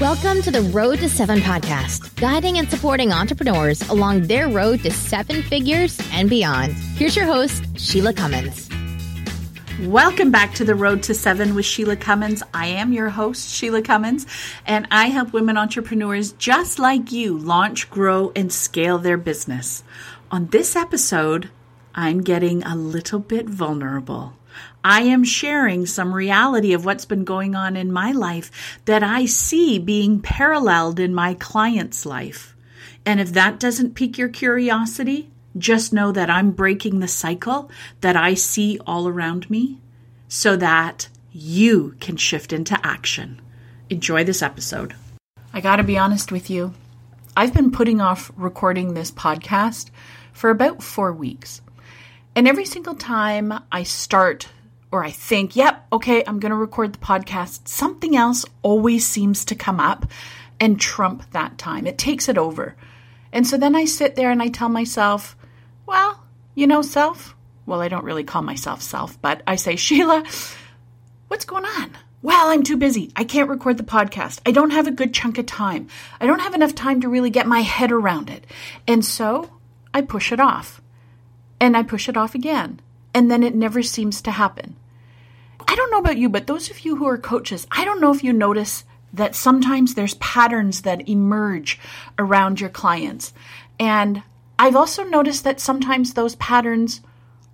Welcome to the Road to Seven podcast, guiding and supporting entrepreneurs along their road to seven figures and beyond. Here's your host, Sheila Cummins. Welcome back to the Road to Seven with Sheila Cummins. I am your host, Sheila Cummins, and I help women entrepreneurs just like you launch, grow, and scale their business. On this episode, I'm getting a little bit vulnerable. I am sharing some reality of what's been going on in my life that I see being paralleled in my client's life. And if that doesn't pique your curiosity, just know that I'm breaking the cycle that I see all around me so that you can shift into action. Enjoy this episode. I got to be honest with you. I've been putting off recording this podcast for about four weeks. And every single time I start or I think, yep, okay, I'm going to record the podcast, something else always seems to come up and trump that time. It takes it over. And so then I sit there and I tell myself, well, you know, self, well, I don't really call myself self, but I say, Sheila, what's going on? Well, I'm too busy. I can't record the podcast. I don't have a good chunk of time. I don't have enough time to really get my head around it. And so I push it off. And I push it off again. And then it never seems to happen. I don't know about you, but those of you who are coaches, I don't know if you notice that sometimes there's patterns that emerge around your clients. And I've also noticed that sometimes those patterns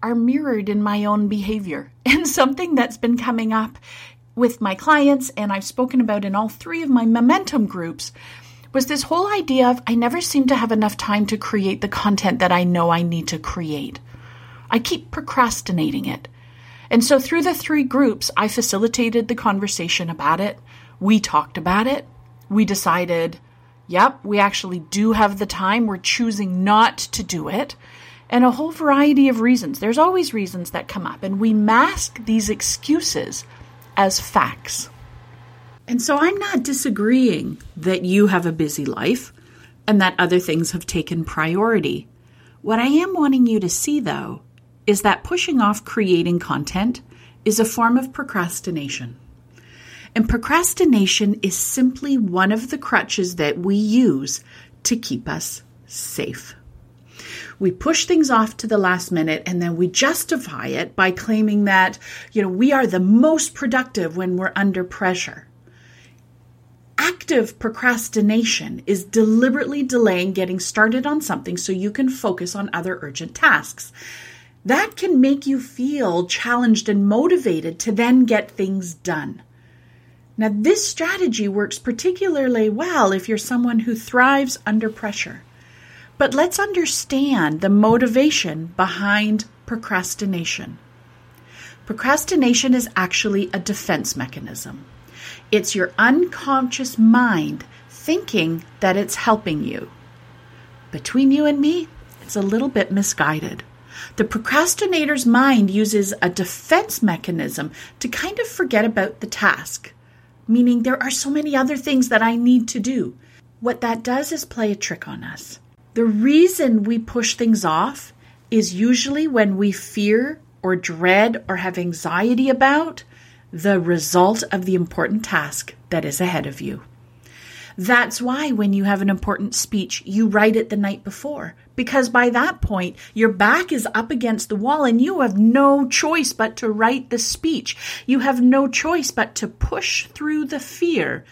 are mirrored in my own behavior. And something that's been coming up with my clients, and I've spoken about in all three of my momentum groups, was this whole idea of I never seem to have enough time to create the content that I know I need to create. I keep procrastinating it. And so through the three groups, I facilitated the conversation about it. We talked about it. We decided, yep, we actually do have the time. We're choosing not to do it. And a whole variety of reasons. There's always reasons that come up, and we mask these excuses as facts. And so I'm not disagreeing that you have a busy life and that other things have taken priority. What I am wanting you to see, though, is that pushing off creating content is a form of procrastination. And procrastination is simply one of the crutches that we use to keep us safe. We push things off to the last minute and then we justify it by claiming that, you know, we are the most productive when we're under pressure. Active procrastination is deliberately delaying getting started on something so you can focus on other urgent tasks that can make you feel challenged and motivated to then get things done. Now, this strategy works particularly well if you're someone who thrives under pressure. But let's understand the motivation behind procrastination. Procrastination is actually a defense mechanism. It's your unconscious mind thinking that it's helping you. Between you and me, it's a little bit misguided. The procrastinator's mind uses a defense mechanism to kind of forget about the task, meaning there are so many other things that I need to do. What that does is play a trick on us. The reason we push things off is usually when we fear or dread or have anxiety about the result of the important task that is ahead of you. That's why when you have an important speech, you write it the night before. Because by that point, your back is up against the wall and you have no choice but to write the speech. You have no choice but to push through the fear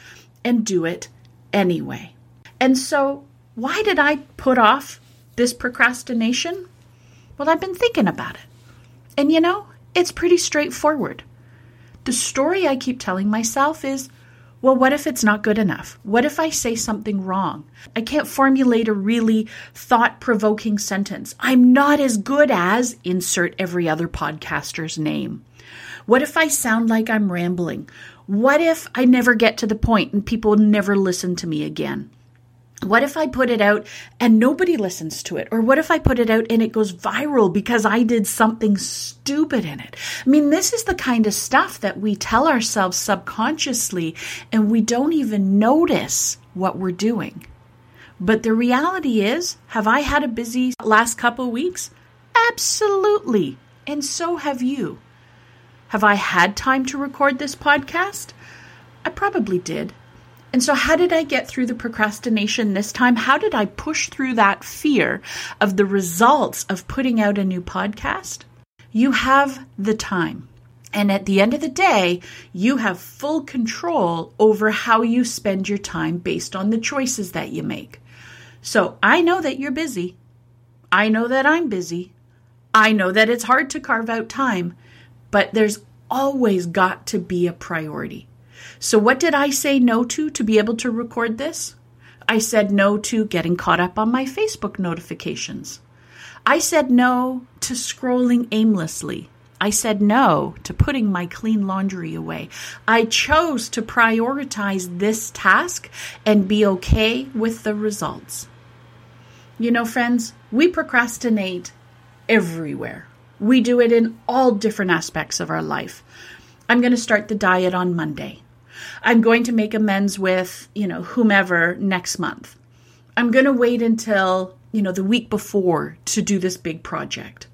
and do it anyway. And so, why did I put off this procrastination? Well, I've been thinking about it. And you know, it's pretty straightforward. The story I keep telling myself is well, what if it's not good enough? What if I say something wrong? I can't formulate a really thought provoking sentence. I'm not as good as insert every other podcaster's name. What if I sound like I'm rambling? What if I never get to the point and people never listen to me again? What if I put it out and nobody listens to it? Or what if I put it out and it goes viral because I did something stupid in it? I mean, this is the kind of stuff that we tell ourselves subconsciously and we don't even notice what we're doing. But the reality is, have I had a busy last couple weeks? Absolutely. And so have you. Have I had time to record this podcast? I probably did. And so, how did I get through the procrastination this time? How did I push through that fear of the results of putting out a new podcast? You have the time. And at the end of the day, you have full control over how you spend your time based on the choices that you make. So I know that you're busy. I know that I'm busy. I know that it's hard to carve out time, but there's always got to be a priority. So, what did I say no to to be able to record this? I said no to getting caught up on my Facebook notifications. I said no to scrolling aimlessly. I said no to putting my clean laundry away. I chose to prioritize this task and be okay with the results. You know, friends, we procrastinate everywhere. We do it in all different aspects of our life. I'm going to start the diet on Monday. I'm going to make amends with, you know, whomever next month. I'm going to wait until, you know, the week before to do this big project.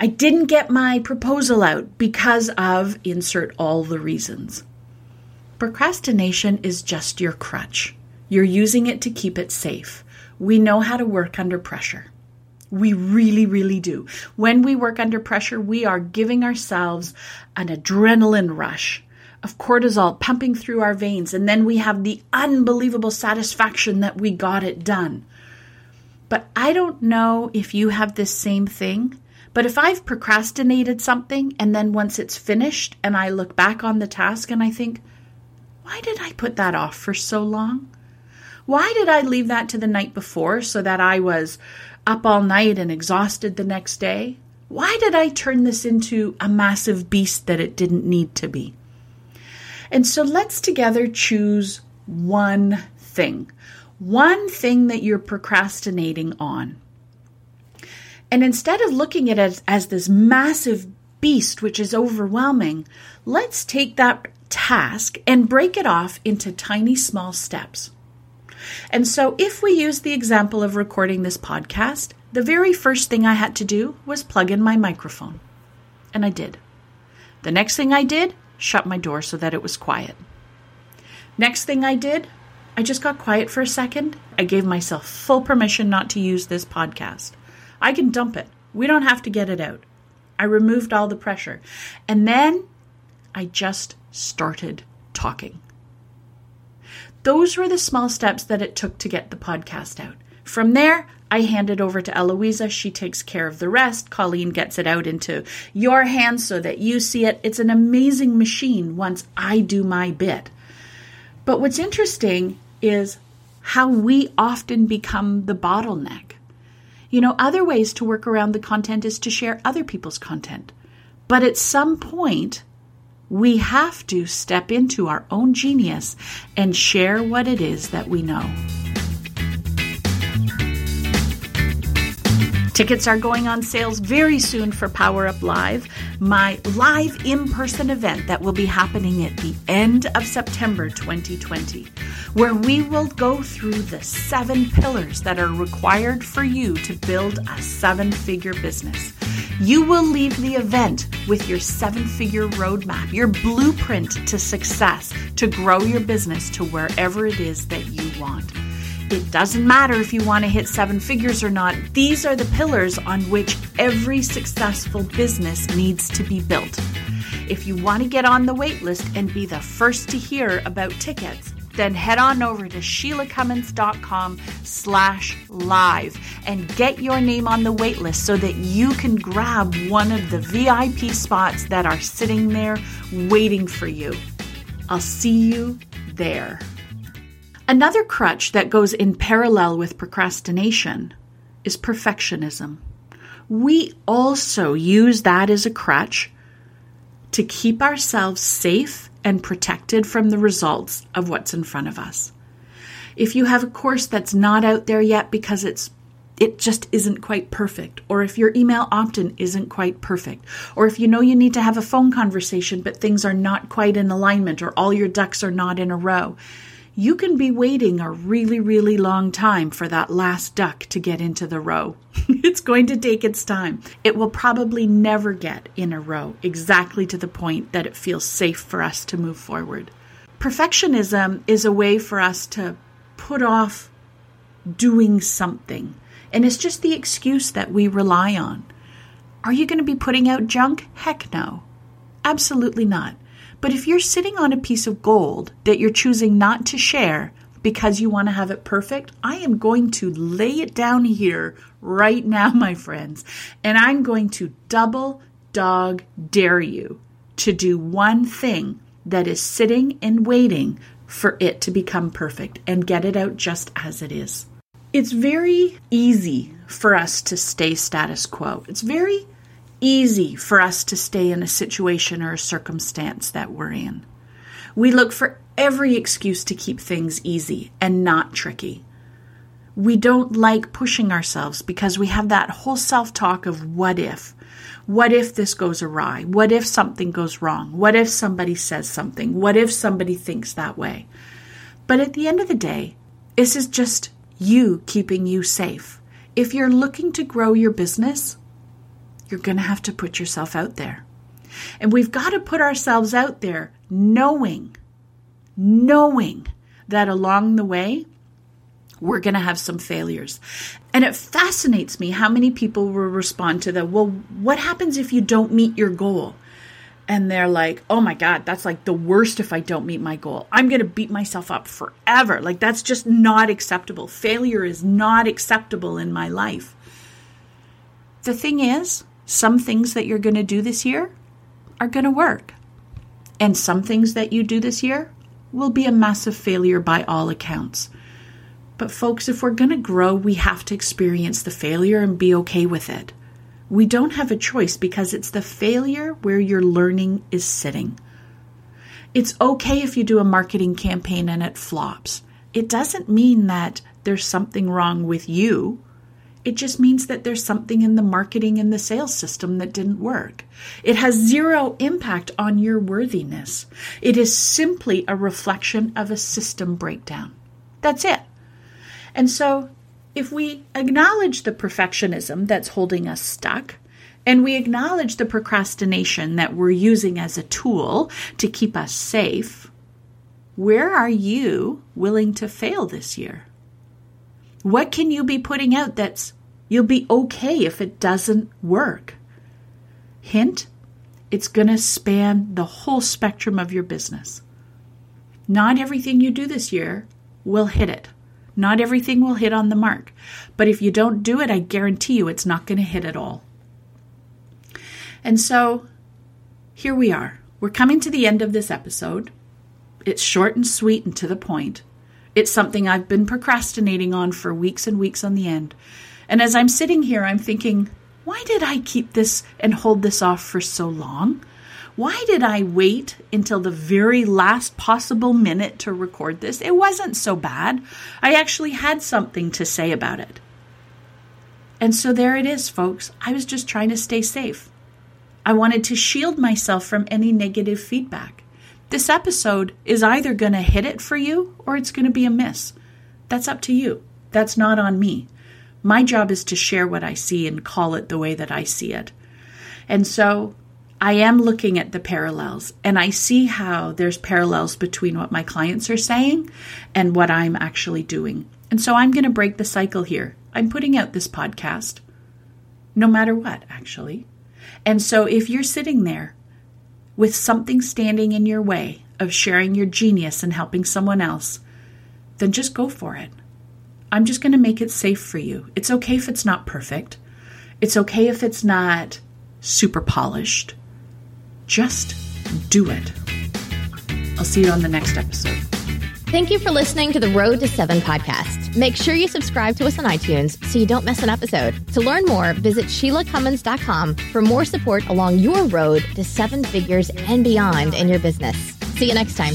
I didn't get my proposal out because of insert all the reasons. Procrastination is just your crutch. You're using it to keep it safe. We know how to work under pressure. We really, really do. When we work under pressure, we are giving ourselves an adrenaline rush of cortisol pumping through our veins, and then we have the unbelievable satisfaction that we got it done. But I don't know if you have this same thing. But if I've procrastinated something and then once it's finished and I look back on the task and I think, why did I put that off for so long? Why did I leave that to the night before so that I was up all night and exhausted the next day? Why did I turn this into a massive beast that it didn't need to be? And so let's together choose one thing, one thing that you're procrastinating on. And instead of looking at it as, as this massive beast, which is overwhelming, let's take that task and break it off into tiny, small steps. And so, if we use the example of recording this podcast, the very first thing I had to do was plug in my microphone. And I did. The next thing I did shut my door so that it was quiet. Next thing I did, I just got quiet for a second. I gave myself full permission not to use this podcast. I can dump it. We don't have to get it out. I removed all the pressure. And then I just started talking. Those were the small steps that it took to get the podcast out. From there, I hand it over to Eloisa. She takes care of the rest. Colleen gets it out into your hands so that you see it. It's an amazing machine once I do my bit. But what's interesting is how we often become the bottleneck. You know, other ways to work around the content is to share other people's content. But at some point, we have to step into our own genius and share what it is that we know. Tickets are going on sales very soon for Power Up Live, my live in person event that will be happening at the end of September 2020, where we will go through the seven pillars that are required for you to build a seven figure business. You will leave the event with your seven figure roadmap, your blueprint to success to grow your business to wherever it is that you want. It doesn't matter if you want to hit seven figures or not. These are the pillars on which every successful business needs to be built. If you want to get on the waitlist and be the first to hear about tickets, then head on over to sheilacummins.com slash live and get your name on the waitlist so that you can grab one of the VIP spots that are sitting there waiting for you. I'll see you there. Another crutch that goes in parallel with procrastination is perfectionism. We also use that as a crutch to keep ourselves safe and protected from the results of what's in front of us. If you have a course that's not out there yet because it's it just isn't quite perfect, or if your email opt in isn't quite perfect, or if you know you need to have a phone conversation but things are not quite in alignment, or all your ducks are not in a row, you can be waiting a really, really long time for that last duck to get into the row. it's going to take its time. It will probably never get in a row exactly to the point that it feels safe for us to move forward. Perfectionism is a way for us to put off doing something. And it's just the excuse that we rely on. Are you going to be putting out junk? Heck no. Absolutely not. But if you're sitting on a piece of gold that you're choosing not to share because you want to have it perfect, I am going to lay it down here right now, my friends. And I'm going to double dog dare you to do one thing that is sitting and waiting for it to become perfect and get it out just as it is. It's very easy for us to stay status quo. It's very easy for us to stay in a situation or a circumstance that we're in. We look for every excuse to keep things easy and not tricky. We don't like pushing ourselves because we have that whole self talk of what if. What if this goes awry? What if something goes wrong? What if somebody says something? What if somebody thinks that way? But at the end of the day, this is just you keeping you safe. If you're looking to grow your business, you're going to have to put yourself out there. And we've got to put ourselves out there knowing, knowing that along the way, we're going to have some failures. And it fascinates me how many people will respond to the, well, what happens if you don't meet your goal? And they're like, oh my God, that's like the worst if I don't meet my goal. I'm going to beat myself up forever. Like, that's just not acceptable. Failure is not acceptable in my life. The thing is, some things that you're going to do this year are going to work. And some things that you do this year will be a massive failure by all accounts. But, folks, if we're going to grow, we have to experience the failure and be okay with it. We don't have a choice because it's the failure where your learning is sitting. It's okay if you do a marketing campaign and it flops. It doesn't mean that there's something wrong with you. It just means that there's something in the marketing and the sales system that didn't work. It has zero impact on your worthiness. It is simply a reflection of a system breakdown. That's it. And so, if we acknowledge the perfectionism that's holding us stuck, and we acknowledge the procrastination that we're using as a tool to keep us safe, where are you willing to fail this year? What can you be putting out that's you'll be okay if it doesn't work? Hint, it's going to span the whole spectrum of your business. Not everything you do this year will hit it. Not everything will hit on the mark. But if you don't do it, I guarantee you it's not going to hit at all. And so here we are. We're coming to the end of this episode. It's short and sweet and to the point. It's something I've been procrastinating on for weeks and weeks on the end. And as I'm sitting here, I'm thinking, why did I keep this and hold this off for so long? Why did I wait until the very last possible minute to record this? It wasn't so bad. I actually had something to say about it. And so there it is, folks. I was just trying to stay safe. I wanted to shield myself from any negative feedback. This episode is either going to hit it for you or it's going to be a miss. That's up to you. That's not on me. My job is to share what I see and call it the way that I see it. And so I am looking at the parallels and I see how there's parallels between what my clients are saying and what I'm actually doing. And so I'm going to break the cycle here. I'm putting out this podcast no matter what, actually. And so if you're sitting there with something standing in your way of sharing your genius and helping someone else, then just go for it. I'm just going to make it safe for you. It's okay if it's not perfect. It's okay if it's not super polished. Just do it. I'll see you on the next episode. Thank you for listening to the Road to Seven podcast. Make sure you subscribe to us on iTunes so you don't miss an episode. To learn more, visit SheilaCummins.com for more support along your road to seven figures and beyond in your business. See you next time.